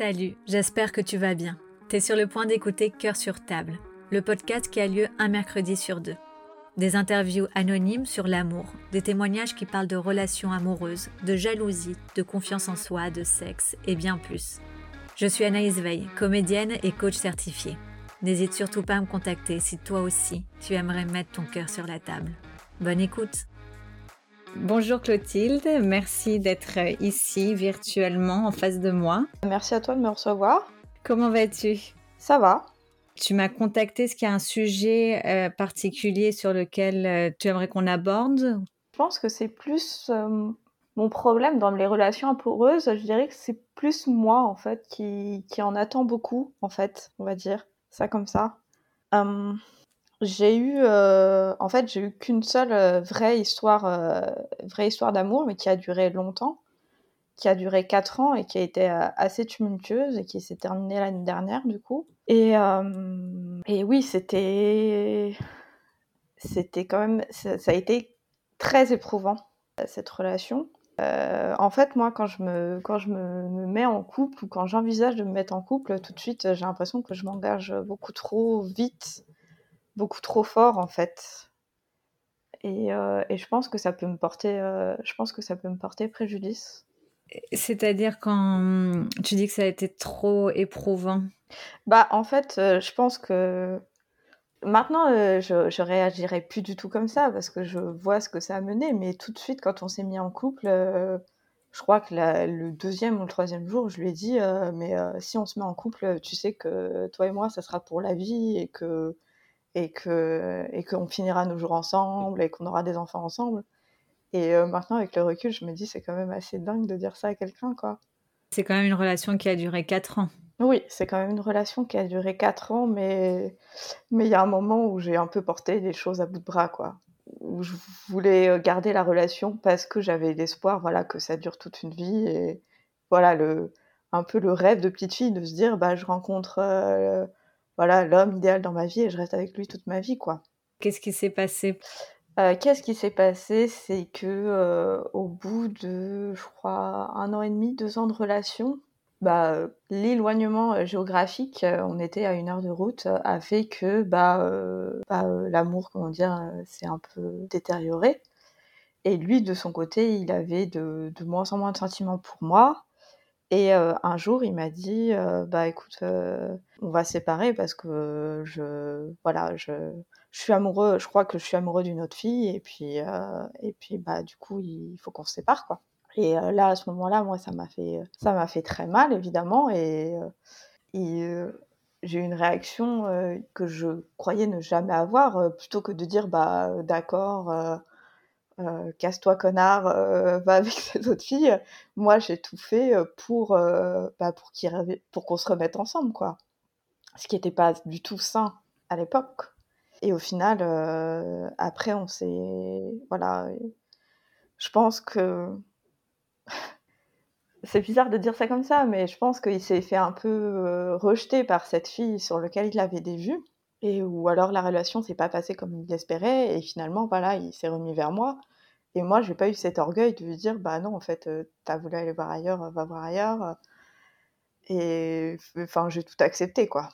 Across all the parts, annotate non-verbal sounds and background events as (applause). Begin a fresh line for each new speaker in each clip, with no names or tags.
Salut, j'espère que tu vas bien. T'es sur le point d'écouter Cœur sur table, le podcast qui a lieu un mercredi sur deux. Des interviews anonymes sur l'amour, des témoignages qui parlent de relations amoureuses, de jalousie, de confiance en soi, de sexe et bien plus. Je suis Anaïs Veil, comédienne et coach certifiée. N'hésite surtout pas à me contacter si toi aussi tu aimerais mettre ton cœur sur la table. Bonne écoute Bonjour Clotilde, merci d'être ici virtuellement en face de moi.
Merci à toi de me recevoir.
Comment vas-tu?
Ça va.
Tu m'as contacté, est-ce qu'il y a un sujet euh, particulier sur lequel euh, tu aimerais qu'on aborde?
Je pense que c'est plus euh, mon problème dans les relations amoureuses, je dirais que c'est plus moi en fait qui, qui, en attend beaucoup en fait, on va dire ça comme ça. J'ai eu, euh, en fait, j'ai eu qu'une seule euh, vraie histoire, euh, vraie histoire d'amour, mais qui a duré longtemps, qui a duré 4 ans et qui a été assez tumultueuse et qui s'est terminée l'année dernière, du coup. Et, oui, c'était, c'était quand même, ça, a été très éprouvant cette relation. en fait, moi, quand je me, quand je me mets en couple ou quand j'envisage de me mettre en couple, tout de suite, j'ai l'impression que je m'engage beaucoup trop vite beaucoup trop fort en fait. Et, euh, et, je pense que ça peut me porter, euh, je pense que ça peut me porter préjudice.
C'est-à-dire quand tu dis que ça a été trop éprouvant?
Bah en fait, euh, je pense que maintenant je, je réagirais plus du tout comme ça parce que je vois ce que ça a mené. Mais tout de suite, quand on s'est mis en couple, je crois que le deuxième ou le troisième jour, je lui ai dit mais si on se met en couple, tu sais que toi et moi, ça sera pour la vie et que et que et qu'on finira nos jours ensemble et qu'on aura des enfants ensemble. Et euh, maintenant, avec le recul, je me dis c'est quand même assez dingue de dire ça à quelqu'un, quoi.
C'est quand même une relation qui a duré 4 ans.
Oui, c'est quand même une relation qui a duré 4 ans, mais mais il y a un moment où j'ai un peu porté les choses à bout de bras, quoi. Où je voulais garder la relation parce que j'avais l'espoir, voilà, que ça dure toute une vie et voilà le un peu le rêve de petite fille de se dire bah je rencontre euh, voilà l'homme idéal dans ma vie et je reste avec lui toute ma vie, quoi.
Qu'est-ce qui s'est passé?
Euh, Qu'est-ce qui s'est passé? C'est que euh, au bout de, je crois, un an et demi, deux ans de relation, bah, l'éloignement euh, géographique, on était à une heure de route, a fait que bah, bah l'amour, comment dire, s'est un peu détérioré. Et lui, de son côté, il avait de, de moins en moins de sentiments pour moi. Et un jour, il m'a dit, «Bah, écoute, on va séparer parce que je voilà, je suis amoureux je crois que je suis amoureux d'une autre fille et puis, et puis, bah, du coup, il faut qu'on se sépare, quoi». Et là, à ce moment-là, moi, ça m'a fait, ça m'a fait très mal évidemment et j'ai eu une réaction, que je croyais ne jamais avoir, plutôt que de dire: «Bah, d'accord, euh, casse-toi connard, euh, (laughs) va avec ces autres filles. Moi, j'ai tout fait euh, pour, bah, pour pour qu'on se remette ensemble, quoi. Ce qui n'était pas du tout sain à l'époque. Et au final, après, on s'est, voilà, je pense que (laughs) c'est bizarre de dire ça comme ça, mais je pense qu'il s'est fait un peu rejeter par cette fille sur laquelle il avait des vues. Et ou alors la relation s'est pas passée comme il l'espérait, et finalement, voilà, il s'est remis vers moi. Et moi, j'ai pas eu cet orgueil de lui dire, bah non, en fait, tu t'as voulu aller voir ailleurs, va voir ailleurs. Et enfin, j'ai tout accepté, quoi.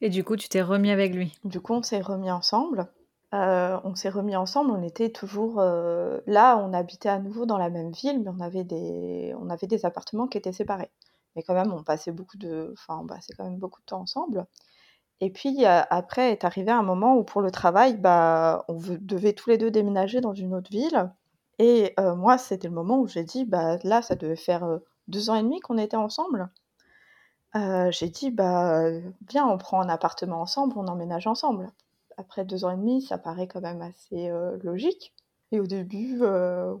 Et du coup, tu t'es remis avec lui?
Du coup, on s'est remis ensemble. on s'est remis ensemble, on était toujours là, on habitait à nouveau dans la même ville, mais on avait des, on avait des appartements qui étaient séparés. Mais quand même, on passait beaucoup de, enfin, on passait quand même beaucoup de temps ensemble. Et puis après est arrivé un moment où pour le travail, bah, on devait tous les deux déménager dans une autre ville. Et moi, c'était le moment où j'ai dit, bah là, ça devait faire deux ans et demi qu'on était ensemble. j'ai dit, bah viens, on prend un appartement ensemble, on emménage ensemble. Après deux ans et demi, ça paraît quand même assez logique. Et au début,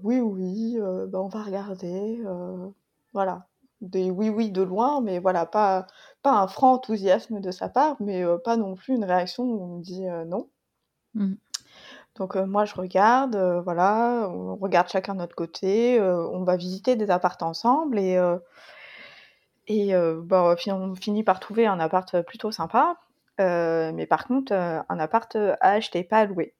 oui, oui, bah, on va regarder. voilà des oui-oui de loin, mais voilà, pas, pas un franc enthousiasme de sa part, mais euh, pas non plus une réaction où on me dit euh, non. Mmh. Donc euh, moi je regarde, voilà, on regarde chacun de notre côté, on va visiter des appartements ensemble et, et bah, on finit par trouver un appart plutôt sympa, mais par contre un appart à acheter, pas à louer.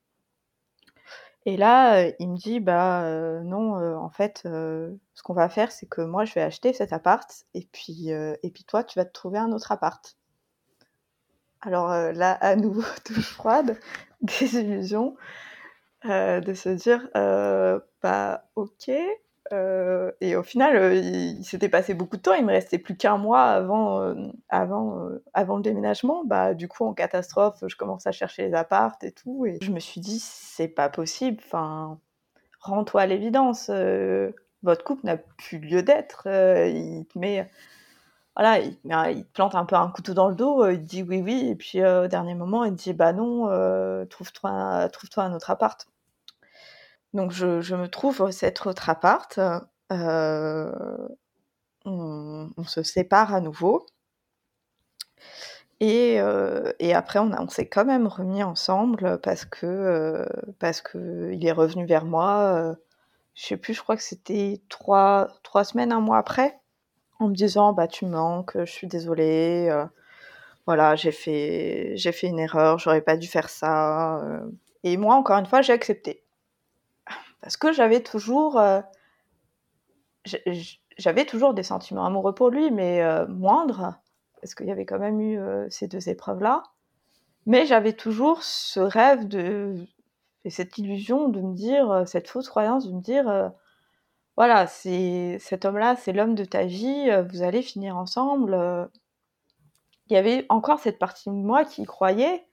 Et là, il me dit, bah non, en fait, ce qu'on va faire, c'est que moi, je vais acheter cet appart et puis, et puis toi, tu vas te trouver un autre appart. Alors là, à nouveau, (laughs) touche froide, des illusions, de se dire, bah ok. Et au final, il, s'était passé beaucoup de temps. Il me restait plus qu'un mois avant, avant, avant le déménagement. Bah du coup, en catastrophe, je commence à chercher les appartes et tout. Et je me suis dit, c'est pas possible. Enfin, rends-toi à l'évidence. votre couple n'a plus lieu d'être. il te met voilà, il, te plante un peu un couteau dans le dos, il te dit oui, oui, et puis au dernier moment, il te dit bah non, trouve-toi un, trouve un autre appart. Donc je, me trouve cet autre appart, on, se sépare à nouveau. Et, après, on, s'est quand même remis ensemble parce que parce que il est revenu vers moi. je sais plus, je crois que c'était trois, trois semaines, un mois après en me disant bah tu me manques, je suis désolée, euh, voilà j'ai fait j'ai fait une erreur, j'aurais pas dû faire ça. Euh. Et moi encore une fois j'ai accepté parce que j'avais toujours euh, j'avais toujours des sentiments amoureux pour lui, mais moindres parce qu'il y avait quand même eu ces deux épreuves là. Mais j'avais toujours ce rêve de et cette illusion de me dire cette fausse croyance de me dire voilà, c'est cet homme-là, c'est l'homme de ta vie, euh, vous allez finir ensemble. Euh. Il y avait encore cette partie de moi qui croyait,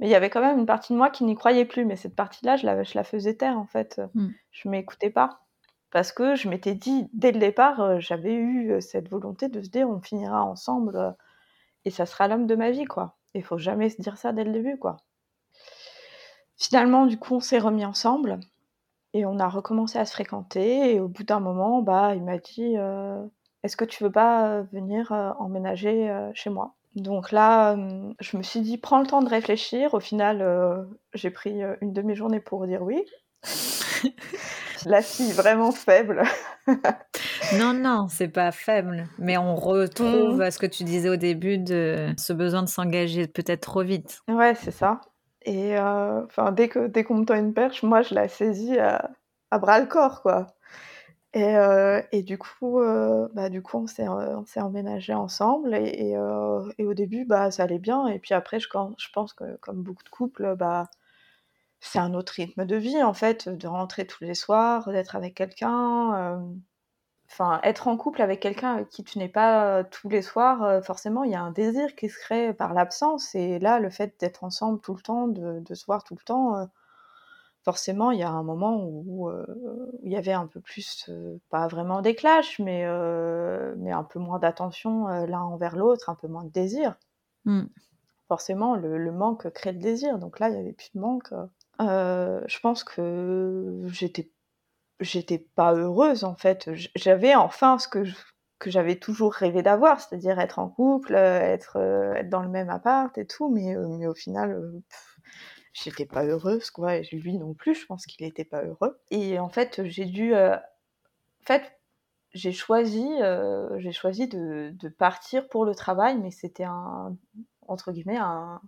mais il y avait quand même une partie de moi qui n'y croyait plus. Mais cette partie-là, je la, je la faisais taire en fait. Mmh. Je m'écoutais pas. Parce que je m'étais dit, dès le départ, euh, j'avais eu cette volonté de se dire, on finira ensemble et ça sera l'homme de ma vie, quoi. Il faut jamais se dire ça dès le début, quoi. Finalement, du coup, on s'est remis ensemble. Et on a recommencé à se fréquenter et au bout d'un moment, bah, il m'a dit, «Est-ce que tu veux pas, venir, emménager, chez moi?» Donc là, je me suis dit: «Prends le temps de réfléchir». Au final, j'ai pris, une demi-journée pour dire oui. (laughs) La fille vraiment faible. (laughs)
Non, non, c'est pas faible, mais on retrouve, mmh. ce que tu disais au début de ce besoin de s'engager peut-être trop vite.
Ouais, c'est ça. Et euh, dès que dès qu'on me tend une perche, moi je la saisis à, à bras le corps, quoi. Et, euh, et du coup, euh, bah, du coup, on s'est on s'est emménagé ensemble et, et, au début, bah, ça allait bien. Et puis après, je, je pense que comme beaucoup de couples, bah, c'est un autre rythme de vie en fait, de rentrer tous les soirs, d'être avec quelqu'un enfin, être en couple avec quelqu'un avec qui tu n'es pas euh, tous les soirs, euh, forcément, il y a un désir qui se crée par l'absence. Et là, le fait d'être ensemble tout le temps, de, de se voir tout le temps, euh, forcément, il y a un moment où, il y avait un peu plus, pas vraiment des clashs, mais, mais un peu moins d'attention l'un envers l'autre, un peu moins de désir. Mmh. Forcément, le, le, manque crée le désir. Donc là, il n'y avait plus de manque. je pense que j'étais j'étais pas heureuse en fait. J'avais enfin ce que que j'avais toujours rêvé d'avoir, c'est-à-dire être en couple, euh, être, euh, être dans le même appart et tout, mais, euh, mais au final, j'étais pas heureuse, quoi, et lui non plus, je pense qu'il était pas heureux. Et en fait, j'ai dû... en fait, j'ai choisi, j'ai choisi de, de, partir pour le travail, mais c'était un, entre guillemets, un,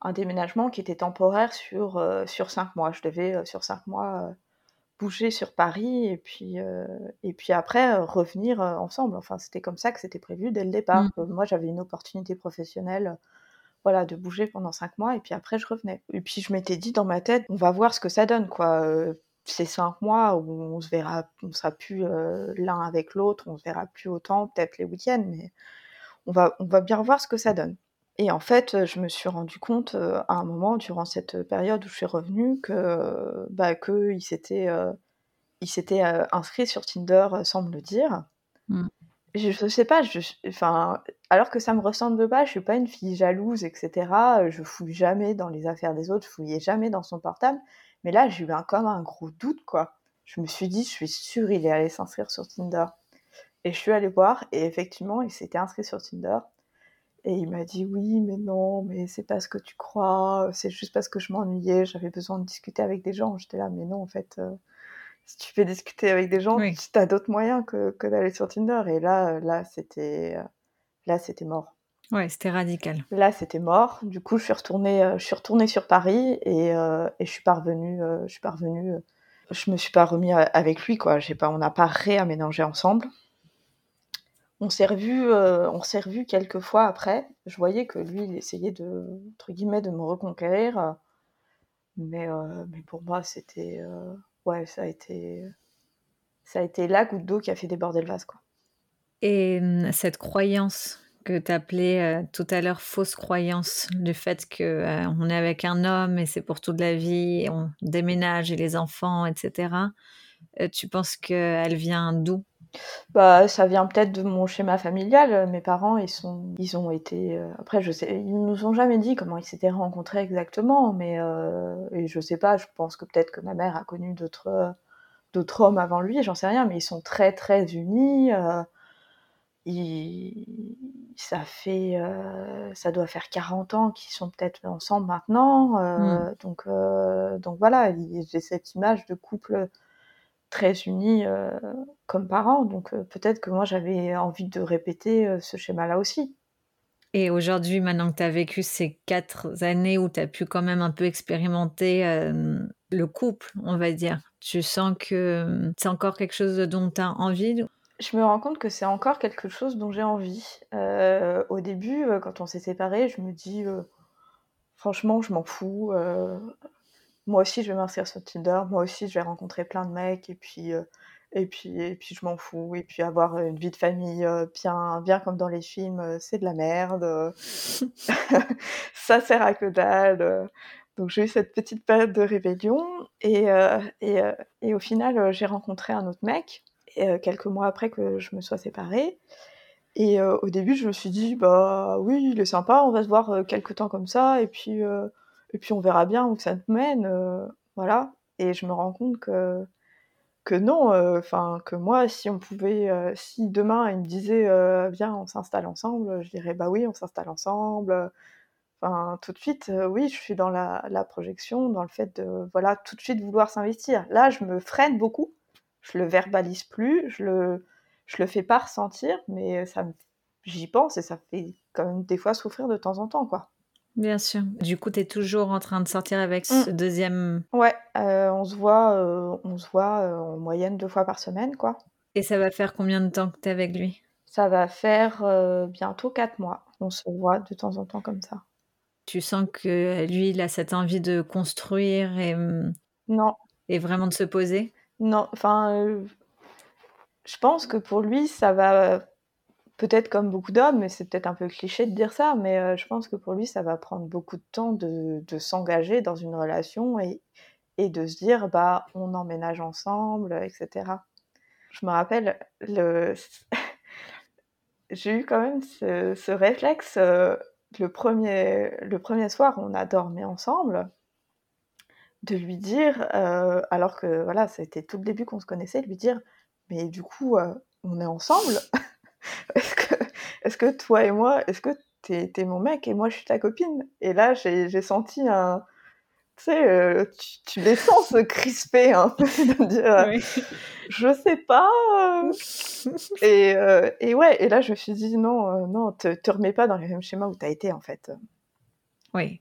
un, déménagement qui était temporaire sur, sur cinq mois. Je devais, sur cinq mois, bouger sur Paris et puis, euh, et puis après euh, revenir euh, ensemble. Enfin, c'était comme ça que c'était prévu dès le départ. Mmh. Moi, j'avais une opportunité professionnelle voilà, de bouger pendant cinq mois et puis après, je revenais. Et puis, je m'étais dit dans ma tête, on va voir ce que ça donne, quoi. ces cinq mois où on se verra, on sera plus l'un avec l'autre, on se verra plus autant, peut-être les week-ends, mais on va, on va bien voir ce que ça donne. Et en fait, je me suis rendu compte à un moment durant cette période où je suis revenue que bah, qu'il s'était il s'était inscrit sur Tinder sans me le dire. Mmh. Je, ne sais pas, je, enfin, alors que ça me ressemble pas, je suis pas une fille jalouse, etc. Je fouille jamais dans les affaires des autres, je fouillais jamais dans son portable. Mais là, j'ai eu un, comme un gros doute, quoi. Je me suis dit, je suis sûre, il est allé s'inscrire sur Tinder. Et je suis allée voir, et effectivement, il s'était inscrit sur Tinder. Et il m'a dit oui, mais non, mais c'est pas ce que tu crois, c'est juste parce que je m'ennuyais, j'avais besoin de discuter avec des gens. J'étais là, mais non, en fait, euh, si tu fais discuter avec des gens, tu as d'autres moyens que, que d'aller sur Tinder. Et là, là, c'était, euh, là, c'était mort.
Ouais, c'était radical.
Là, c'était mort. Du coup, je suis retournée, euh, je suis retournée sur Paris et, et je suis parvenue, je suis parvenue Je me suis pas remis avec lui, quoi. J'ai pas, on n'a pas réaménagé ensemble. On s'est revu, euh, on s'est revu quelques fois après. Je voyais que lui, il essayait de, entre guillemets, de me reconquérir. Mais, euh, mais pour moi, c'était, euh, ouais, ça a été, ça a été la goutte d'eau qui a fait déborder le vase, quoi.
Et hum, cette croyance que tu appelais tout à l'heure fausse croyance du fait que on est avec un homme et c'est pour toute la vie, on déménage et les enfants, etc. tu penses qu'elle vient d'où?
Bah, ça vient peut-être de mon schéma familial. Mes parents, ils sont, ils ont été. après, je sais, ils nous ont jamais dit comment ils s'étaient rencontrés exactement, mais et je sais pas. Je pense que peut-être que ma mère a connu d'autres, d'autres hommes avant lui. J'en sais rien, mais ils sont très très unis ça fait, euh, ça doit faire 40 ans qu'ils sont peut-être ensemble maintenant. Euh, mmh. donc, euh, donc voilà, j'ai cette image de couple très unis comme parents. Donc peut-être que moi j'avais envie de répéter ce schéma-là aussi.
Et aujourd'hui, maintenant que tu as vécu ces quatre années où tu as pu quand même un peu expérimenter le couple, on va dire, tu sens que c'est encore quelque chose dont tu as envie
je me rends compte que c'est encore quelque chose dont j'ai envie. Euh, au début, euh, quand on s'est séparés, je me dis, euh, franchement, je m'en fous. moi aussi, je vais m'inscrire sur Tinder. Moi aussi, je vais rencontrer plein de mecs. Et puis, et puis, et puis je m'en fous. Et puis, avoir une vie de famille bien, bien comme dans les films, c'est de la merde. (laughs) Ça sert à que dalle. Donc, j'ai eu cette petite période de rébellion. Et, et, et au final, j'ai rencontré un autre mec quelques mois après que je me sois séparée. Et euh, au début, je me suis dit, bah oui, il est sympa, on va se voir euh, quelques temps comme ça, et puis, et puis on verra bien où ça nous mène. voilà. Et je me rends compte que, que non, enfin, que moi, si on pouvait, si demain il me disait, viens, on s'installe ensemble, je dirais, bah oui, on s'installe ensemble. Enfin, tout de suite, oui, je suis dans la, la, projection, dans le fait de, voilà, tout de suite vouloir s'investir. Là, je me freine beaucoup je le verbalise plus, je le, je le fais pas ressentir, mais ça j'y pense et ça fait quand même des fois souffrir de temps en temps, quoi.
Bien sûr. Du coup, tu es toujours en train de sortir avec ce mmh. deuxième.
Ouais, euh, on se voit, euh, on se voit euh, en moyenne deux fois par semaine, quoi.
Et ça va faire combien de temps que tu es avec lui?
Ça va faire bientôt quatre mois. On se voit de temps en temps comme ça.
Tu sens que lui, il a cette envie de construire et. Mmh,
non.
Et vraiment de se poser?
Non, enfin, je pense que pour lui, ça va peut-être comme beaucoup d'hommes, mais c'est peut-être un peu cliché de dire ça, mais je pense que pour lui, ça va prendre beaucoup de temps de, s'engager dans une relation et, et, de se dire, bah, on emménage ensemble, etc. Je me rappelle, le... (laughs) j'ai eu quand même ce, réflexe le, premier, le premier soir, on a dormi ensemble de lui dire, euh, alors que voilà, c'était tout le début qu'on se connaissait, de lui dire, mais du coup, euh, on est ensemble? (laughs) est-ce que, est que toi et moi, est-ce que t'es, es mon mec et moi je suis ta copine? Et là, j'ai, senti un, tu sais, euh, tu, les sens se crisper un peu, (laughs) de dire, je sais pas. (laughs) et, et ouais, et là, je me suis dit, non, non, te, te remets pas dans les mêmes schémas où t'as été en fait.
Oui.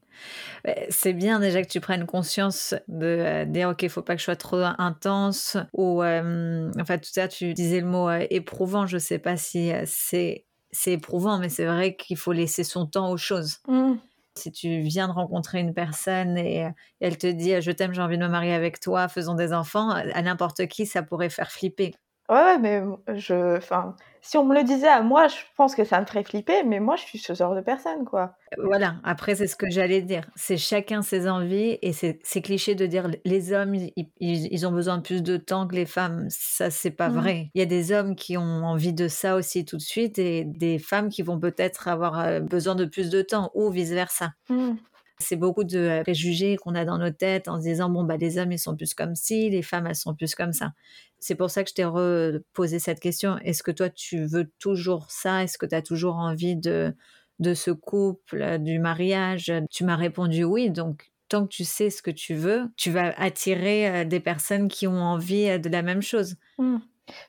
C'est bien déjà que tu prennes conscience de euh, dire ok, il faut pas que je sois trop intense ou euh, enfin tout ça tu disais le mot euh, éprouvant, je sais pas si c'est c'est éprouvant mais c'est vrai qu'il faut laisser son temps aux choses. Mmh. Si tu viens de rencontrer une personne et, elle te dit je t'aime, j'ai envie de me marier avec toi, faisons des enfants, à n'importe qui ça pourrait faire flipper.
Ouais, mais je, enfin, si on me le disait à moi, je pense que ça me ferait flipper, mais moi, je suis ce genre de personne, quoi.
Voilà, après, c'est ce que j'allais dire. C'est chacun ses envies et c'est cliché de dire les hommes, ils, ont besoin de plus de temps que les femmes. Ça, c'est pas mmh. vrai. Il y a des hommes qui ont envie de ça aussi tout de suite et des femmes qui vont peut-être avoir besoin de plus de temps ou vice-versa. Mmh. C'est beaucoup de préjugés qu'on a dans nos têtes en se disant bon bah les hommes ils sont plus comme ci, les femmes elles sont plus comme ça. C'est pour ça que je t'ai reposé cette question. Est-ce que toi tu veux toujours ça? Est-ce que tu as toujours envie de de ce couple, du mariage? Tu m'as répondu oui, donc tant que tu sais ce que tu veux, tu vas attirer des personnes qui ont envie de la même chose.
Mmh.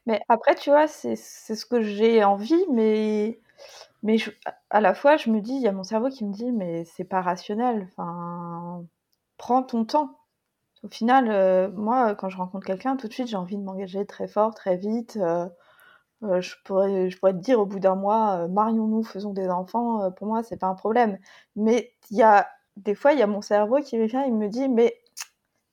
Mais après, tu vois, c'est ce que j'ai envie, mais mais à la fois, je me dis, il y a mon cerveau qui me dit, mais c'est pas rationnel. Enfin, prends ton temps. Au final, moi, quand je rencontre quelqu'un, tout de suite, j'ai envie de m'engager très fort, très vite. je, pourrais, je pourrais te dire au bout d'un mois, marions-nous, faisons des enfants. pour moi, c'est pas un problème. Mais il y a des fois, il y a mon cerveau qui vient, il me dit, mais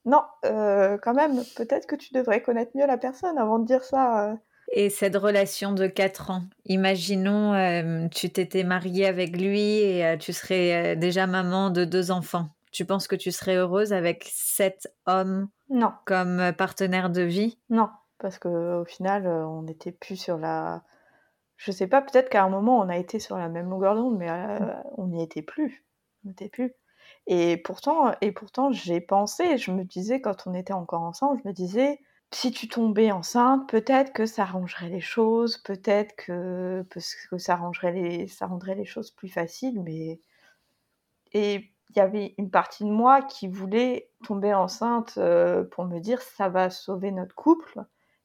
non, quand même, peut-être que tu devrais connaître mieux la personne avant de dire ça.
Et cette relation de 4 ans, imaginons, euh, tu t'étais mariée avec lui et euh, tu serais euh, déjà maman de deux enfants. Tu penses que tu serais heureuse avec cet homme
non.
comme partenaire de vie?
Non, parce qu'au final, on n'était plus sur la. Je sais pas, peut-être qu'à un moment, on a été sur la même longueur d'onde, mais on n'y était plus. On n'était plus. Et pourtant, et pourtant j'ai pensé, je me disais, quand on était encore ensemble, je me disais, si tu tombais enceinte, peut-être que ça arrangerait les choses, peut-être que, que ça, arrangerait les, ça rendrait les choses plus faciles, mais... Et il y avait une partie de moi qui voulait tomber enceinte euh, pour me dire ça va sauver notre couple,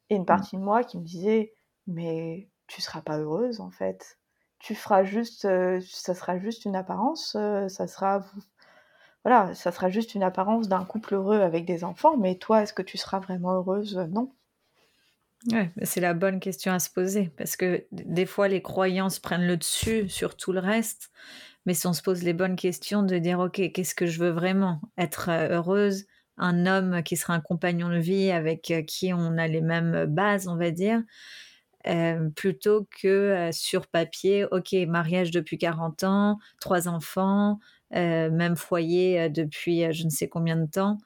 et une mmh. partie de moi qui me disait mais tu seras pas heureuse en fait, tu feras juste, euh, ça sera juste une apparence, euh, ça sera voilà, ça sera juste une apparence d'un couple heureux avec des enfants, mais toi, est-ce que tu seras vraiment heureuse? Non.
Ouais, c'est la bonne question à se poser parce que des fois les croyances prennent le dessus sur tout le reste, mais si on se pose les bonnes questions de dire ok, qu'est-ce que je veux vraiment? Être euh, heureuse, un homme qui sera un compagnon de vie avec euh, qui on a les mêmes bases, on va dire, euh, plutôt que sur papier, ok, mariage depuis 40 ans, trois enfants, euh, même foyer euh, depuis euh, je ne sais combien de temps.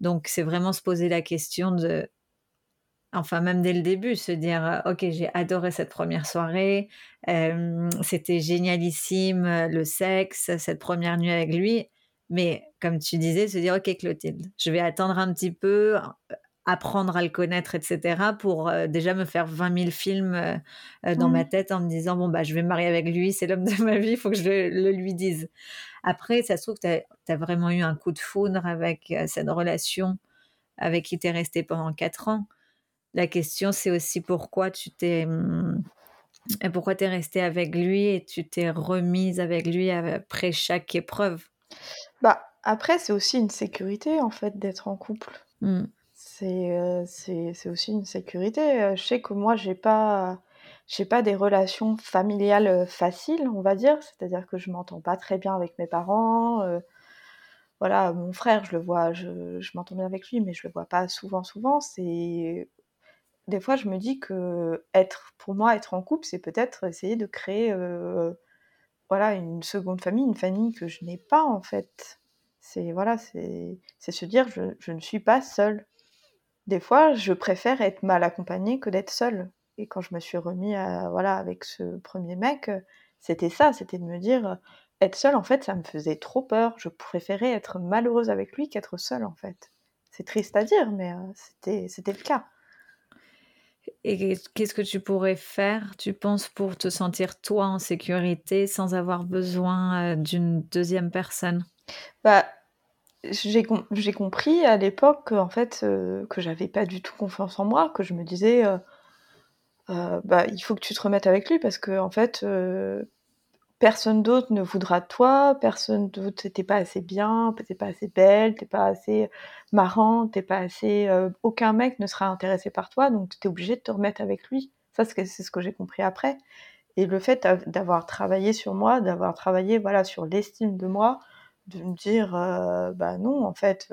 Donc, c'est vraiment se poser la question de, enfin même dès le début, se dire ok j'ai adoré cette première soirée, c'était génialissime le sexe, cette première nuit avec lui, mais comme tu disais, se dire ok Clotilde, je vais attendre un petit peu, apprendre à le connaître, etc., pour déjà me faire 20 000 films dans ma mmh. tête en me disant bon bah je vais me marier avec lui, c'est l'homme de ma vie, il faut que je le lui dise. Après, ça se trouve que tu as, vraiment eu un coup de foudre avec euh, cette relation avec qui tu es resté pendant quatre ans. La question, c'est aussi pourquoi tu t'es. Hum, pourquoi tu es resté avec lui et tu t'es remise avec lui après chaque épreuve?
Bah, après, c'est aussi une sécurité, en fait, d'être en couple. Mmh. Euh, c'est aussi une sécurité. Euh, je sais que moi, j'ai pas pas des relations familiales euh, faciles, on va dire. C'est-à-dire que je m'entends pas très bien avec mes parents. Voilà, mon frère, je le vois, je, je m'entends bien avec lui, mais je le vois pas souvent, souvent. C'est des fois, je me dis que être, pour moi, être en couple, c'est peut-être essayer de créer, voilà, une seconde famille, une famille que je n'ai pas en fait. C'est voilà, c'est se dire, je, je ne suis pas seule. Des fois, je préfère être mal accompagnée que d'être seule. Et quand je me suis remis à, voilà, avec ce premier mec, euh, c'était ça, c'était de me dire, euh, être seule, en fait, ça me faisait trop peur. Je préférais être malheureuse avec lui qu'être seule, en fait. C'est triste à dire, mais euh, c'était, c'était le cas.
Et qu'est-ce que tu pourrais faire, tu penses, pour te sentir toi en sécurité sans avoir besoin d'une deuxième personne?
Bah, j'ai, compris à l'époque en fait que j'avais pas du tout confiance en moi, que je me disais euh, bah, il faut que tu te remettes avec lui parce que en fait, euh, personne d'autre ne voudra de toi, personne d'autre, t'es pas assez bien, t'es pas assez belle, t'es pas assez marrant, t'es pas assez, euh, aucun mec ne sera intéressé par toi, donc t'es obligé de te remettre avec lui. Ça, c'est ce que j'ai compris après. Et le fait d'avoir travaillé sur moi, d'avoir travaillé voilà sur l'estime de moi, de me dire bah non en fait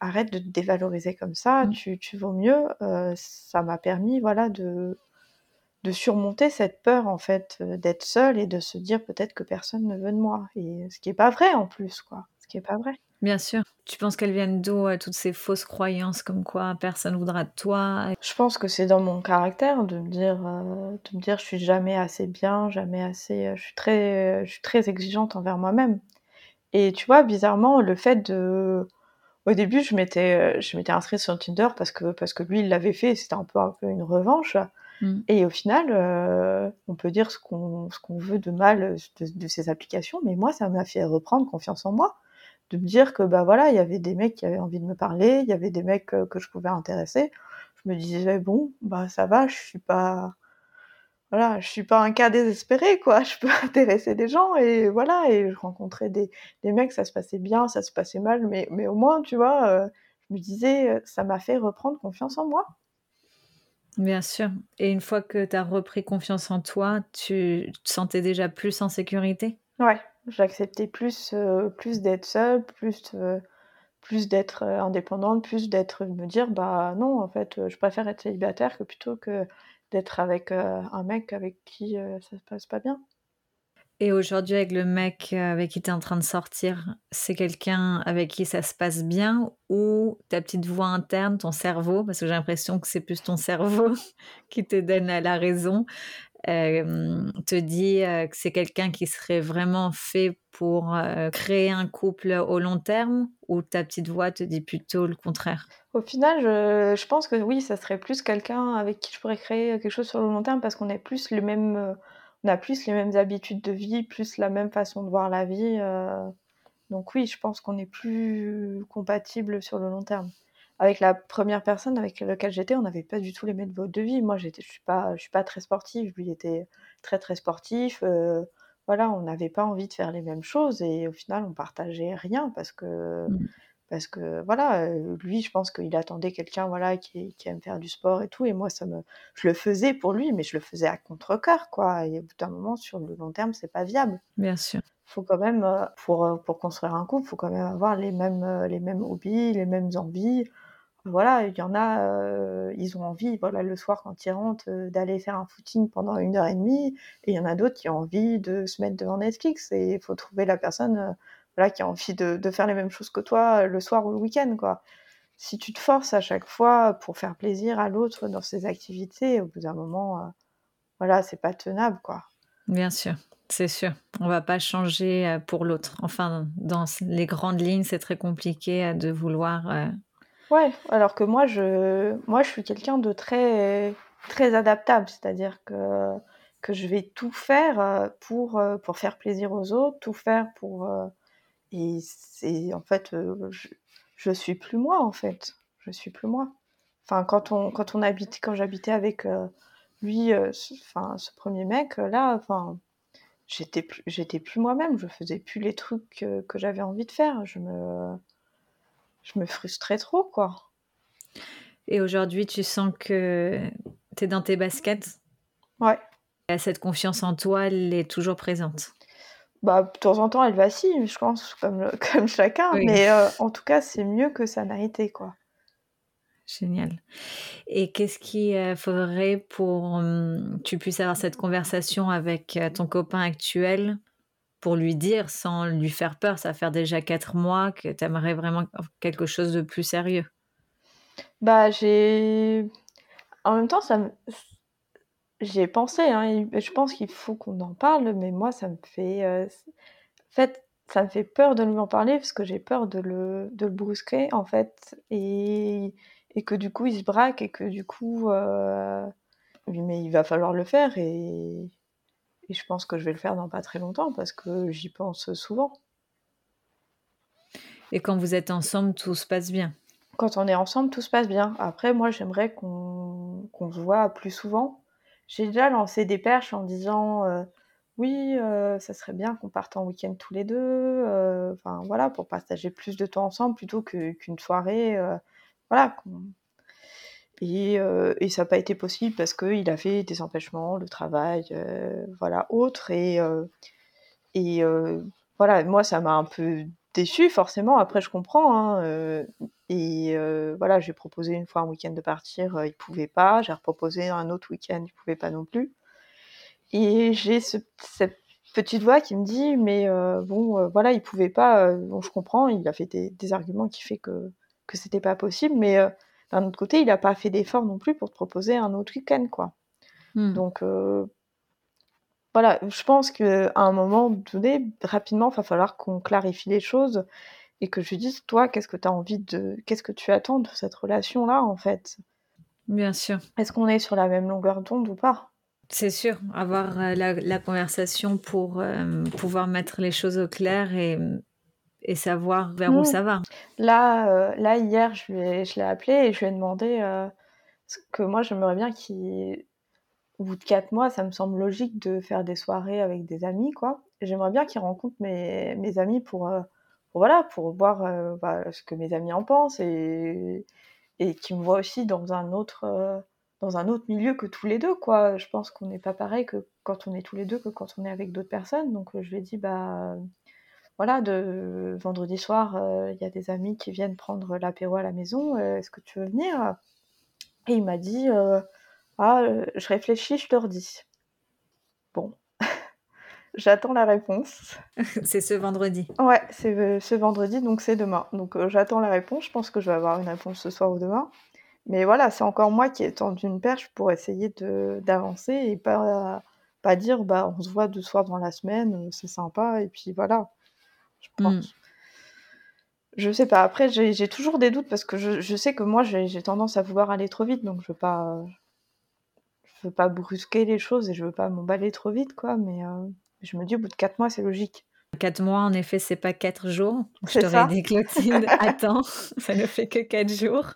arrête de te dévaloriser comme ça, mmh. tu, tu vaux mieux. Euh, ça m'a permis, voilà, de, de surmonter cette peur, en fait, d'être seule et de se dire peut-être que personne ne veut de moi. Et ce qui est pas vrai, en plus, quoi. Ce qui est pas vrai.
Bien sûr. Tu penses qu'elles viennent d'où, toutes ces fausses croyances comme quoi personne voudra de toi
Je pense que c'est dans mon caractère de me dire, euh, de me dire, je suis jamais assez bien, jamais assez. je suis très, je suis très exigeante envers moi-même. Et tu vois, bizarrement, le fait de au début, je m'étais, euh, je m'étais inscrite sur Tinder parce que, parce que lui, il l'avait fait, c'était un peu, un peu une revanche. Mm. Et au final, euh, on peut dire ce qu'on, ce qu'on veut de mal de, ces applications, mais moi, ça m'a fait reprendre confiance en moi, de me dire que bah voilà, il y avait des mecs qui avaient envie de me parler, il y avait des mecs que, que je pouvais intéresser. Je me disais bon, bah ça va, je suis pas, voilà, je suis pas un cas désespéré, quoi. (laughs) Je peux intéresser des gens et voilà, et je rencontrais des, des mecs, ça se passait bien, ça se passait mal, mais, mais au moins, tu vois, euh, je me disais, euh, ça m'a fait reprendre confiance en moi.
Bien sûr. Et une fois que tu as repris confiance en toi, tu te sentais déjà plus en sécurité?
Ouais, j'acceptais plus, plus d'être seule, plus, plus d'être indépendante, plus d'être, de me dire, bah non, en fait, je préfère être célibataire que plutôt que d'être avec un mec avec qui ça se passe pas bien.
Et aujourd'hui, avec le mec avec qui tu es en train de sortir, c'est quelqu'un avec qui ça se passe bien ou ta petite voix interne, ton cerveau, parce que j'ai l'impression que c'est plus ton cerveau (laughs) qui te donne la raison, te dit que c'est quelqu'un qui serait vraiment fait pour créer un couple au long terme ou ta petite voix te dit plutôt le contraire?
Au final, je, pense que oui, ça serait plus quelqu'un avec qui je pourrais créer quelque chose sur le long terme parce qu'on a plus le même, on a plus les mêmes habitudes de vie, plus la même façon de voir la vie. donc oui, je pense qu'on est plus compatible sur le long terme avec la première personne avec laquelle j'étais, on n'avait pas du tout les mêmes modes de vie. Moi, je suis pas, je suis pas très sportive. Lui était très très sportif. Euh, voilà, on n'avait pas envie de faire les mêmes choses et au final, on partageait rien parce que mmh. parce que voilà, euh, lui, je pense qu'il attendait quelqu'un voilà qui, qui, aime faire du sport et tout. Et moi, ça me, je le faisais pour lui, mais je le faisais à contre cœur quoi. Et au bout d'un moment, sur le long terme, c'est pas viable.
Bien sûr
faut quand même euh, pour pour construire un couple, faut quand même avoir les mêmes les mêmes hobbies, les mêmes envies voilà, il y en a, euh, ils ont envie, voilà, le soir quand ils rentrent, euh, d'aller faire un footing pendant une heure et demie, et il y en a d'autres qui ont envie de se mettre devant Netflix, et il faut trouver la personne, euh, voilà, qui a envie de, faire les mêmes choses que toi le soir ou le week-end, quoi. Si tu te forces à chaque fois pour faire plaisir à l'autre dans ses activités, au bout d'un moment, voilà, c'est pas tenable, quoi.
Bien sûr. C'est sûr, on va pas changer pour l'autre. Enfin, dans les grandes lignes, c'est très compliqué de vouloir
Ouais, alors que moi, je, moi, je suis quelqu'un de très, très adaptable, c'est-à-dire que, que je vais tout faire euh, pour, euh, pour faire plaisir aux autres, tout faire pour. Euh, et c'est en fait, je, je suis plus moi, en fait. Je suis plus moi. Enfin, quand on, quand on habite, quand j'habitais avec lui, enfin, ce premier mec, là, enfin, j'étais plus, plus moi-même, je faisais plus les trucs que, que j'avais envie de faire. Je me je me frustrais trop, quoi.
Et aujourd'hui, tu sens que tu es dans tes baskets?
Ouais.
Et cette confiance en toi, elle est toujours présente?
Bah, de temps en temps, elle vacille, je pense, comme, (laughs) comme chacun. Mais euh, en tout cas, c'est mieux que ça n'a été, quoi.
Génial. Et qu'est-ce qu'il euh, faudrait pour que hum, tu puisses avoir cette conversation avec euh, ton copain actuel pour lui dire sans lui faire peur. Ça fait déjà quatre mois que tu aimerais vraiment quelque chose de plus sérieux.
Bah, j'ai. En même temps, ça me. J'ai pensé, hein, je pense qu'il faut qu'on en parle, mais moi, ça me fait. Euh, en fait, ça me fait peur de lui en parler parce que j'ai peur de le, de le brusquer, en fait, et, et que du coup, il se braque et que du coup. Euh... Mais il va falloir le faire et et je pense que je vais le faire dans pas très longtemps parce que j'y pense souvent.
Et quand vous êtes ensemble, tout se passe bien?
Quand on est ensemble, tout se passe bien. Après, moi, j'aimerais qu'on se voit plus souvent. J'ai déjà lancé des perches en disant euh, oui, euh, ça serait bien qu'on parte en week-end tous les deux. Euh, enfin, voilà, pour partager plus de temps ensemble plutôt qu'une soirée. voilà, euh, et, ça n'a pas été possible parce qu'il avait des empêchements, le travail, euh, voilà, autre. Et, euh, et voilà, moi, ça m'a un peu déçu, forcément. Après, je comprends. Hein, et voilà, j'ai proposé une fois un week-end de partir, il ne pouvait pas. J'ai reproposé un autre week-end, il ne pouvait pas non plus. Et j'ai cette petite voix qui me dit, mais bon, voilà, il ne pouvait pas. bon, je comprends, il a fait des, des arguments qui fait que, que c'était pas possible, mais d'un autre côté, il n'a pas fait d'effort non plus pour te proposer un autre week-end, quoi. Hmm. Donc, euh, voilà, je pense qu'à un moment donné, rapidement, il va falloir qu'on clarifie les choses et que je lui dise, toi, qu'est-ce que tu as envie de. Qu'est-ce que tu attends de cette relation-là, en fait?
Bien sûr.
Est-ce qu'on est sur la même longueur d'onde ou pas?
C'est sûr, avoir euh, la, conversation pour euh, pouvoir mettre les choses au clair et et savoir vers où mmh. ça va.
Là, euh, là hier, je l'ai, je l'ai appelé et je lui ai demandé euh, que moi, j'aimerais bien qu'il au bout de quatre mois, ça me semble logique de faire des soirées avec des amis, quoi. J'aimerais bien qu'ils rencontrent mes, mes amis pour, euh, pour, voilà, pour voir euh, bah, ce que mes amis en pensent et, et qu'ils me voient aussi dans un autre, dans un autre milieu que tous les deux, quoi. Je pense qu'on n'est pas pareil que quand on est tous les deux que quand on est avec d'autres personnes. Donc je lui ai dit, bah voilà, de vendredi soir, il y a des amis qui viennent prendre l'apéro à la maison. Est-ce que tu veux venir? Et il m'a dit, ah, je réfléchis, je te redis. Bon, (laughs) j'attends la réponse. (laughs)
c'est ce vendredi.
Ouais, c'est ce vendredi, donc c'est demain. Donc j'attends la réponse. Je pense que je vais avoir une réponse ce soir ou demain. Mais voilà, c'est encore moi qui ai tendu une perche pour essayer d'avancer et pas, pas dire bah on se voit deux soirs dans la semaine, c'est sympa, et puis voilà. Je pense. Je sais pas. Après, j'ai toujours des doutes parce que je, je sais que moi, j'ai tendance à vouloir aller trop vite, donc je veux pas, je veux pas brusquer les choses et je veux pas m'emballer trop vite, quoi. Mais euh, je me dis, au bout de quatre mois, c'est logique.
Quatre mois, en effet, c'est pas quatre jours. Je t'aurais dit, Clotilde, (laughs) attends, ça ne fait que quatre jours.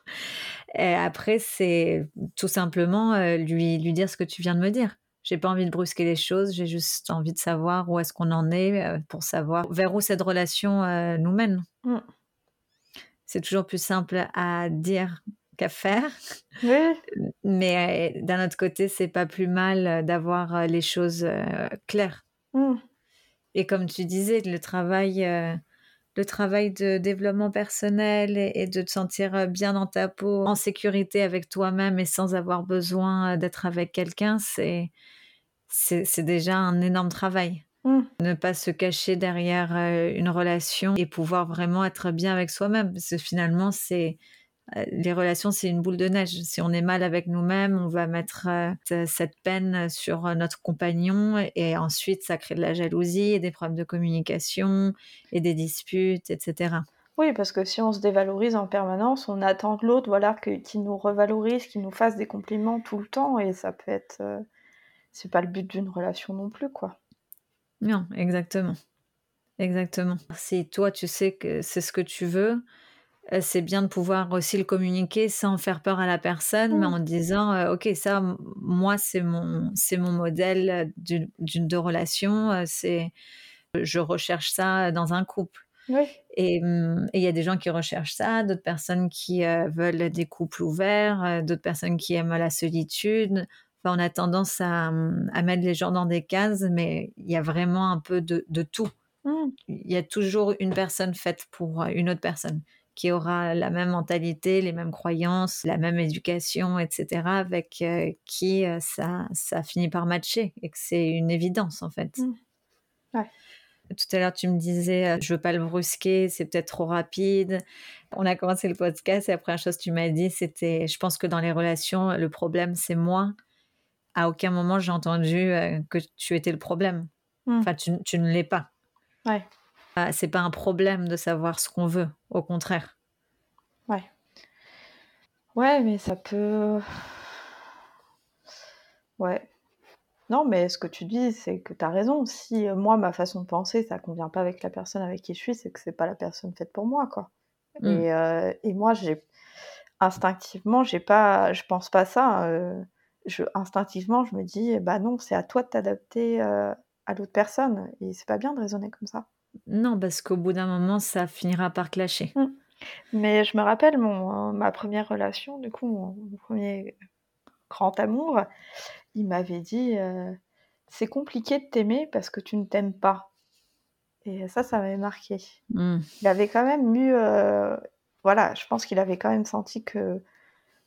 Et après, c'est tout simplement euh, lui, lui dire ce que tu viens de me dire. J'ai pas envie de brusquer les choses, j'ai juste envie de savoir où est-ce qu'on en est euh, pour savoir vers où cette relation nous mène. Mmh. C'est toujours plus simple à dire qu'à faire. (laughs) Mais euh, d'un autre côté, c'est pas plus mal euh, d'avoir euh, les choses claires. Mmh. Et comme tu disais, le travail, le travail de développement personnel et, de te sentir bien dans ta peau, en sécurité avec toi-même et sans avoir besoin d'être avec quelqu'un, c'est, c'est, déjà un énorme travail. Mmh. Ne pas se cacher derrière une relation et pouvoir vraiment être bien avec soi-même. Parce que finalement, c'est euh, les relations, c'est une boule de neige. Si on est mal avec nous-mêmes, on va mettre euh, cette peine sur euh, notre compagnon et ensuite ça crée de la jalousie et des problèmes de communication et des disputes, etc.
Oui, parce que si on se dévalorise en permanence, on attend de l'autre voilà, qu'il nous revalorise, qu'il nous fasse des compliments tout le temps et ça peut être. C'est pas le but d'une relation non plus, quoi.
Non, exactement. Exactement. Si toi, tu sais que c'est ce que tu veux, euh, c'est bien de pouvoir aussi le communiquer sans faire peur à la personne, mais mmh. en disant euh, ok ça moi c'est mon c'est mon modèle d'une de relation, euh, c'est je recherche ça dans un couple. Mmh, et il y a des gens qui recherchent ça, d'autres personnes qui veulent des couples ouverts, d'autres personnes qui aiment la solitude. Enfin, on a tendance à, à, mettre les gens dans des cases, mais il y a vraiment un peu de, de tout. Mmh. Il y a toujours une personne faite pour une autre personne qui aura la même mentalité, les mêmes croyances, la même éducation, etc., avec euh, qui euh, ça, ça finit par matcher et que c'est une évidence en fait. Mmh. Tout à l'heure, tu me disais, euh, je veux pas le brusquer, c'est peut-être trop rapide. On a commencé le podcast et la première chose que tu m'as dit, c'était, je pense que dans les relations, le problème, c'est moi. À aucun moment, j'ai entendu que tu étais le problème. Mmh. Enfin, tu, tu ne l'es pas.
Ouais.
Ah, c'est pas un problème de savoir ce qu'on veut, au contraire.
Ouais. Ouais, mais ça peut. Ouais. Non, mais ce que tu dis, c'est que tu as raison. Si euh, moi, ma façon de penser, ça convient pas avec la personne avec qui je suis, c'est que c'est pas la personne faite pour moi, quoi. Mmh. Euh, et, moi, j'ai instinctivement, j'ai pas, je pense pas ça. Euh, je, instinctivement, je me dis, bah non, c'est à toi de t'adapter à l'autre personne. Et c'est pas bien de raisonner comme ça.
Non, parce qu'au bout d'un moment, ça finira par clasher. Mmh.
Mais je me rappelle mon, ma première relation, du coup, mon, premier grand amour, il m'avait dit euh, c'est compliqué de t'aimer parce que tu ne t'aimes pas. Et ça, ça m'avait marqué. Mmh. Il avait quand même eu. Euh, voilà, je pense qu'il avait quand même senti que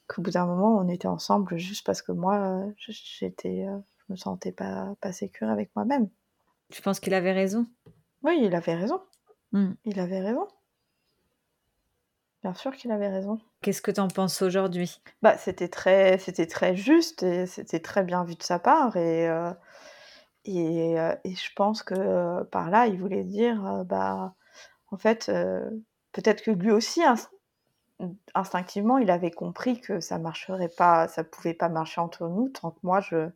qu'au bout d'un moment, on était ensemble juste parce que moi, j'étais, euh, je me sentais pas, pas sécure avec moi-même.
Tu penses qu'il avait raison?
Oui, il avait raison. Mmh. Il avait raison. Bien sûr qu'il avait raison.
Qu'est-ce que tu en penses aujourd'hui?
Bah, C'était très, c'était très juste et c'était très bien vu de sa part. Et, euh, et, euh, et, je pense que euh, par là, il voulait dire, bah, en fait, peut-être que lui aussi, instinctivement, il avait compris que ça marcherait pas, ça pouvait pas marcher entre nous tant que moi, je,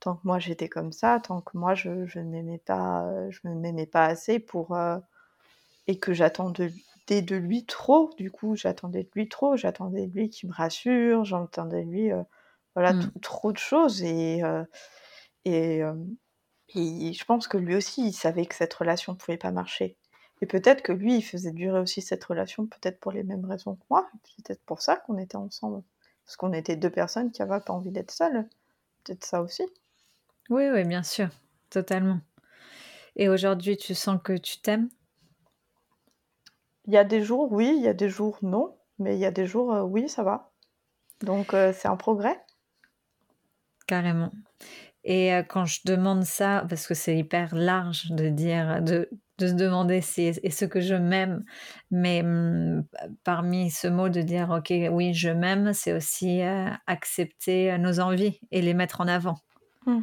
tant que moi j'étais comme ça, tant que moi je, je ne m'aimais pas, je me m'aimais pas assez pour euh, et que j'attendais de lui trop. Du coup, j'attendais de lui trop. J'attendais de lui qui me rassure. J'entendais de lui euh, voilà,
Mmh.
trop de choses et et et je pense que lui aussi, il savait que cette relation pouvait pas marcher et peut-être que lui, il faisait durer aussi cette relation, peut-être pour les mêmes raisons que moi, peut-être pour ça qu'on était ensemble. Parce qu'on était 2 personnes qui avaient pas envie d'être seules. Peut-être ça aussi.
Oui, oui, bien sûr, totalement et aujourd'hui, tu sens que tu t'aimes?
Il y a des jours, oui, il y a des jours, non, mais il y a des jours, oui, ça va. Donc c'est un progrès.
Carrément et quand je demande ça, parce que c'est hyper large de dire de de se demander si est-ce que je m'aime? Mais mmh, parmi ce mot de dire: «OK, oui, je m'aime», c'est aussi, accepter nos envies et les mettre en avant
Mmh.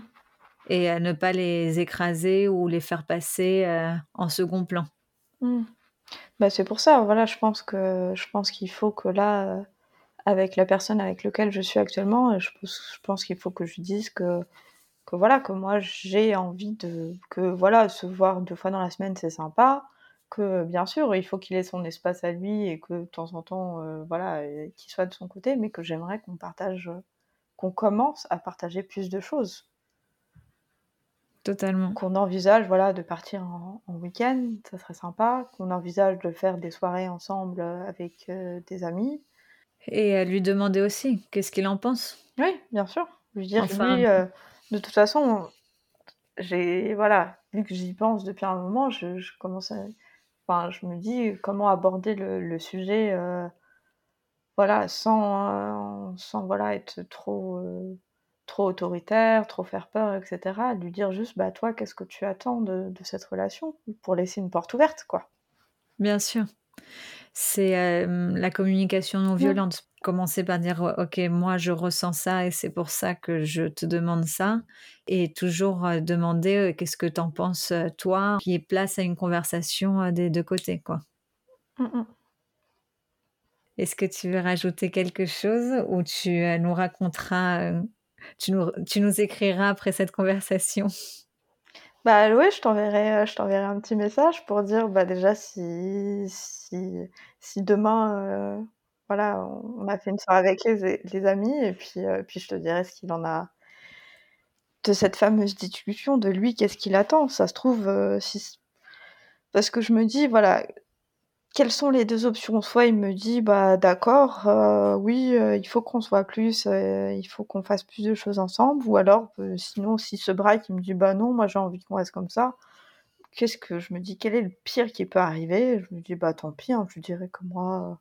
et ne pas les écraser ou les faire passer, en second plan.
Mmh. Bah, c'est pour ça, voilà, je pense que je pense qu'il faut que là, avec la personne avec lequel je suis actuellement, je pense je pense qu'il faut que je dise que que voilà, que moi j'ai envie de que voilà, se voir 2 fois dans la semaine, c'est sympa, que bien sûr, il faut qu'il ait son espace à lui et que de temps en temps, voilà, qu'il soit de son côté, mais que j'aimerais qu'on partage, qu'on commence à partager plus de choses.
Totalement.
Qu'on envisage, voilà, de partir en en week-end, ça serait sympa, qu'on envisage de faire des soirées ensemble, avec, des amis.
Et lui demander aussi, qu'est-ce qu'il en pense?
Oui, bien sûr. Lui dire
Enfin
lui, de toute façon, j'ai voilà, vu que j'y pense depuis un moment, je commence enfin, je me dis comment aborder le sujet, voilà, sans voilà, être trop, trop autoritaire, trop faire peur et cetera. Lui dire juste: «Bah, toi, qu'est-ce que tu attends de cette relation?» pour laisser une porte ouverte, quoi.
Bien sûr. C'est, la communication non
Mmh.
violente. Commencer par dire: «OK, moi, je ressens ça et c'est pour ça que je te demande ça» et toujours, demander: «Qu'est-ce que tu en penses, toi?» Qu'il y ait place à une conversation, des 2 côtés, quoi.
Mmh mh.
Est-ce que tu veux rajouter quelque chose ou tu, nous raconteras, tu nous tu nous écriras après cette conversation?
Bah, ouais, je t'enverrai, un petit message pour dire, bah, déjà si si demain, voilà, on a fait une soirée avec les amis et puis, puis je te dirai ce qu'il en a de cette fameuse discussion, de lui, qu'est-ce qu'il attend? Ça se trouve, si parce que je me dis, voilà, quelles sont les 2 options? Soit il me dit: «Bah, d'accord, oui, il faut qu'on se voit plus, il faut qu'on fasse plus de choses ensemble» ou alors, sinon s'il se braque, il me dit: «Bah, non, moi j'ai envie qu'on reste comme ça». Qu'est-ce que je me dis: «Quel est le pire qui peut arriver?» je me dis: «Bah, tant pis, hein», je lui dirai que moi,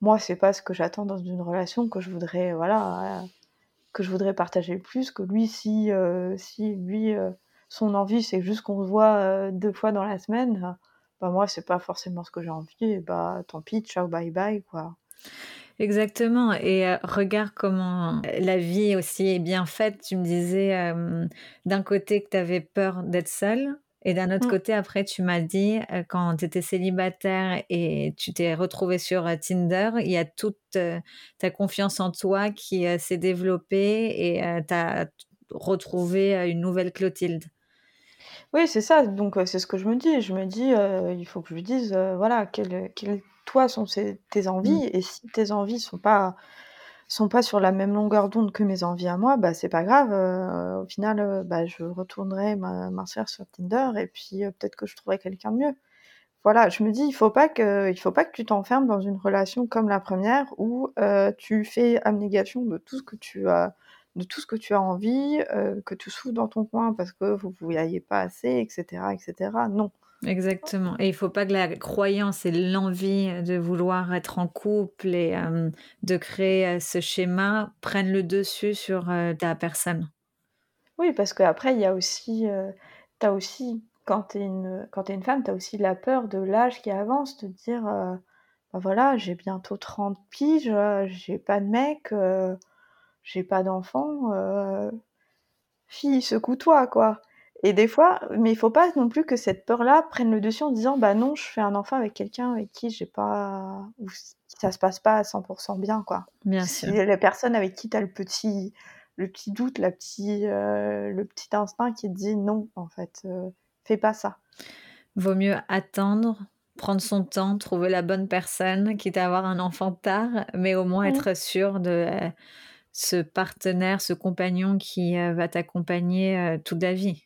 moi, c'est pas ce que j'attends dans une relation, que je voudrais, voilà, que je voudrais partager plus, que lui, si, si lui, son envie, c'est juste qu'on se voit, 2 fois dans la semaine, bah, moi, c'est pas forcément ce que j'ai envie et bah, tant pis, ciao, bye bye, quoi.
Exactement et regarde comment la vie aussi est bien faite. Tu me disais, d'un côté que tu avais peur d'être seule et d'un autre
Mmh.
côté, après, tu m'as dit, quand tu étais célibataire et tu t'es retrouvée sur, Tinder, il y a toute, ta confiance en toi qui, s'est développée et tu as retrouvé, une nouvelle Clotilde.
Oui, c'est ça, donc c'est ce que je me dis. Je me dis, il faut que je lui dise, voilà, quelles quelles toi sont ces tes
Mmh.
envies et si tes envies sont pas sont pas sur la même longueur d'onde que mes envies à moi, bah, c'est pas grave, au final, bah, je retournerai m'inscrire sur Tinder et puis, peut-être que je trouverai quelqu'un de mieux. Voilà, je me dis: «Il faut pas que il faut pas que tu t'enfermes dans une relation comme la 1re où, tu fais abnégation de tout ce que tu as de tout ce que tu as envie, que tu souffres dans ton coin parce que vous vous voyez pas assez et cetera et cetera». Non.
Exactement et il faut pas que la croyance et l'envie de vouloir être en couple et hem, de créer, ce schéma prennent le dessus sur, ta personne.
Oui, parce qu'après il y a aussi, tu as aussi quand tu es une quand tu es une femme, tu as aussi la peur de l'âge qui avance, de dire, bah, voilà, j'ai bientôt 30 piges, j'ai pas de mec, j'ai pas d'enfant, fille secoue-toi, quoi et des fois mais il faut pas non plus que cette peur-là prenne le dessus en disant: «Bah, non, je fais un enfant avec quelqu'un avec qui j'ai pas ou ça se passe pas à 100 % bien, quoi».
Bien sûr.
la personne avec qui tu as le petit le petit doute, la petit, le petit instinct qui te dit: «Non, en fait, fais pas ça».
Vaut mieux attendre, prendre son temps, trouver la bonne personne, quitte à avoir un enfant tard, mais au moins
Mmh.
être sûr de ce partenaire, ce compagnon qui va t'accompagner toute la vie.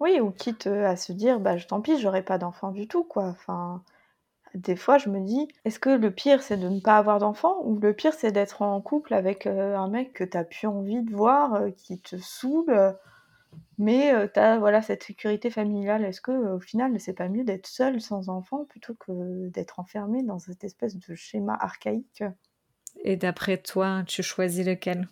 Oui, ou quitte à se dire, bah, tant pis, j'aurai pas d'enfant du tout, quoi. Enfin, des fois, je me dis, est-ce que le pire, c'est de ne pas avoir d'enfant ou le pire, c'est d'être en couple avec euh, un mec que t'as plus envie de voir, euh, qui te saoule, euh, mais tu as voilà, cette sécurité familiale? Est-ce que au final, c'est pas mieux d'être seul sans enfant plutôt que d'être enfermé dans cette espèce de schéma archaïque?
Et d'après toi, tu choisis lequel?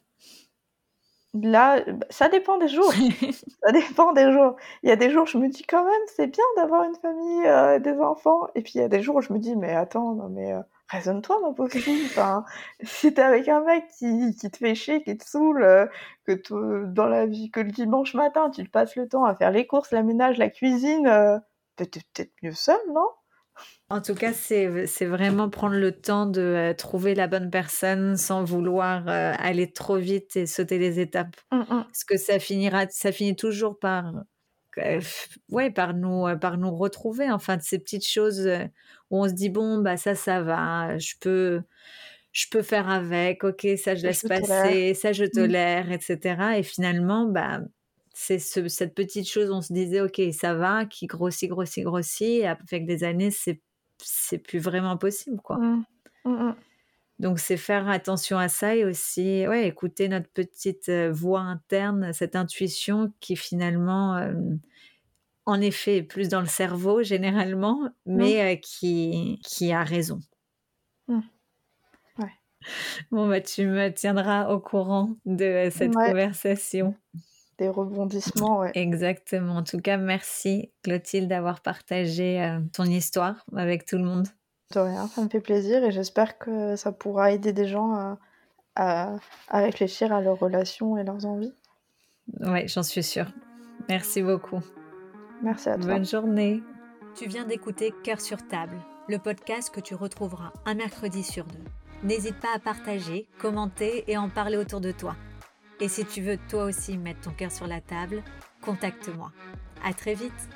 Là, ça dépend des jours. (laughs) ça dépend des jours. Il y a des jours, je me dis quand même, c'est bien d'avoir une famille, euh, des enfants. Et puis il y a des jours où je me dis, mais attends, non mais euh, raisonne-toi, ma pauvre fille. (laughs) Enfin, si t'es avec un mec qui, qui, te fait chier, qui te saoule, euh, que dans la vie, que le dimanche matin, tu passes le temps à faire les courses, la ménage, la cuisine, peut-être mieux seul, non?
En tout cas, c'est vraiment prendre le temps de euh, trouver la bonne personne sans vouloir euh, aller trop vite et sauter les étapes. Mmh, mmh. Parce que ça finira, ça finit toujours par, euh, ouais, par nous, par nous retrouver. Enfin, de ces petites choses où on se dit bon, bah ça, ça va, je peux, je peux faire avec. Ok, ça je laisse passer, ça je mmh. tolère, etc. Et finalement, bah c'est cette petite chose, on se disait, ok, ça va, qui grossit, grossit, grossit, et avec des années, c'est c'est plus vraiment possible, quoi. Mmh. Mmh, mmh. Donc, c'est faire attention à ça et aussi ouais, écouter notre petite voix interne, cette intuition qui finalement, en effet, est plus dans le cerveau généralement, mais qui, qui a raison. Ouais. Bon, bah, tu me tiendras au courant de cette conversation
des rebondissements. Ouais.
Exactement. En tout cas, merci Clotilde d'avoir partagé euh, ton histoire avec tout le monde.
De rien, ça me fait plaisir et j'espère que ça pourra aider des gens à, à, réfléchir à leurs relations et leurs envies.
Oui, j'en suis sûre. Merci beaucoup.
Merci à toi.
Bonne journée.
Tu viens d'écouter Cœur sur table, le podcast que tu retrouveras un mercredi sur deux. N'hésite pas à partager, commenter et en parler autour de toi. Et si tu veux toi aussi mettre ton cœur sur la table, contacte-moi. À très vite!